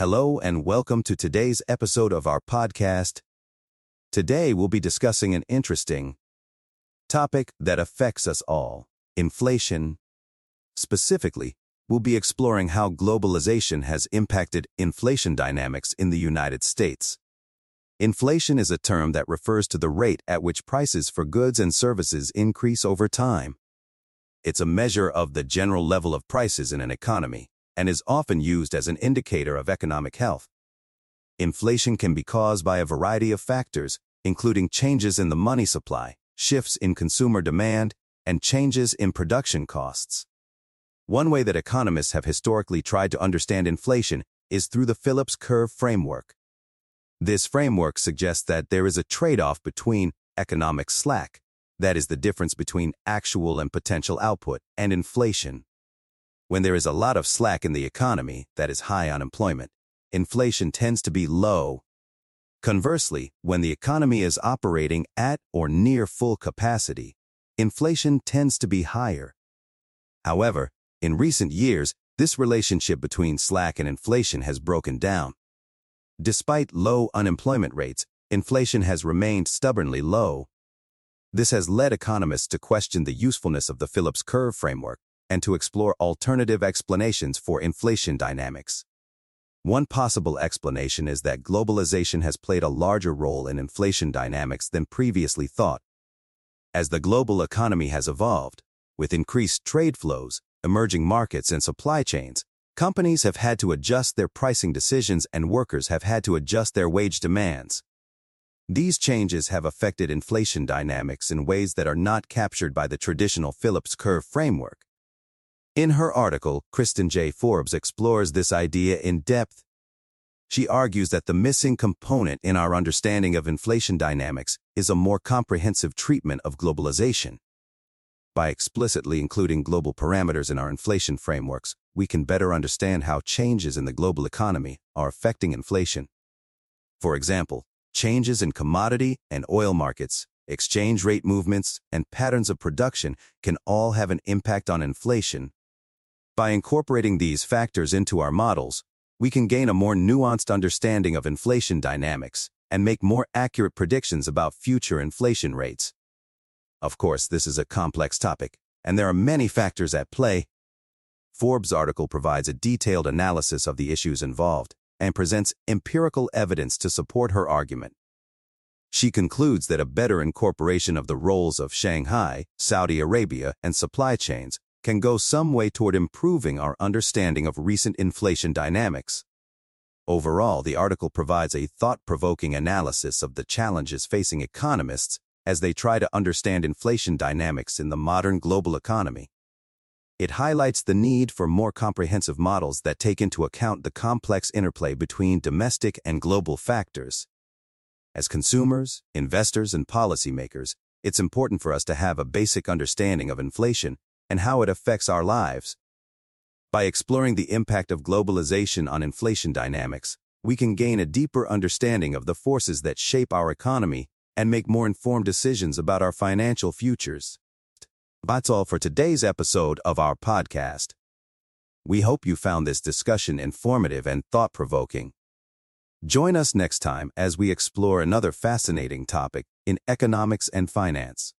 Hello and welcome to today's episode of our podcast. Today we'll be discussing an interesting topic that affects us all, inflation. Specifically, we'll be exploring how globalization has impacted inflation dynamics in the United States. Inflation is a term that refers to the rate at which prices for goods and services increase over time. It's a measure of the general level of prices in an economy and is often used as an indicator of economic health. Inflation can be caused by a variety of factors, including changes in the money supply, shifts in consumer demand, and changes in production costs. One way that economists have historically tried to understand inflation is through the Phillips curve framework. This framework suggests that there is a trade-off between economic slack, that is the difference between actual and potential output, and inflation. When there is a lot of slack in the economy, that is high unemployment, inflation tends to be low. Conversely, when the economy is operating at or near full capacity, inflation tends to be higher. However, in recent years, this relationship between slack and inflation has broken down. Despite low unemployment rates, inflation has remained stubbornly low. This has led economists to question the usefulness of the Phillips curve framework and to explore alternative explanations for inflation dynamics. One possible explanation is that globalization has played a larger role in inflation dynamics than previously thought. As the global economy has evolved, with increased trade flows, emerging markets, and supply chains, companies have had to adjust their pricing decisions and workers have had to adjust their wage demands. These changes have affected inflation dynamics in ways that are not captured by the traditional Phillips curve framework. In her article, Kristin J. Forbes explores this idea in depth. She argues that the missing component in our understanding of inflation dynamics is a more comprehensive treatment of globalization. By explicitly including global parameters in our inflation frameworks, we can better understand how changes in the global economy are affecting inflation. For example, changes in commodity and oil markets, exchange rate movements, and patterns of production can all have an impact on inflation by incorporating these factors into our models, we can gain a more nuanced understanding of inflation dynamics and make more accurate predictions about future inflation rates. Of course, this is a complex topic, and there are many factors at play. Forbes' article provides a detailed analysis of the issues involved and presents empirical evidence to support her argument. She concludes that a better incorporation of the roles of Shanghai, Saudi Arabia, and supply chains can go some way toward improving our understanding of recent inflation dynamics. Overall, the article provides a thought-provoking analysis of the challenges facing economists as they try to understand inflation dynamics in the modern global economy. It highlights the need for more comprehensive models that take into account the complex interplay between domestic and global factors. As consumers, investors, and policymakers, it's important for us to have a basic understanding of inflation and how it affects our lives. By exploring the impact of globalization on inflation dynamics, we can gain a deeper understanding of the forces that shape our economy and make more informed decisions about our financial futures. That's all for today's episode of our podcast. We hope you found this discussion informative and thought-provoking. Join us next time as we explore another fascinating topic in economics and finance.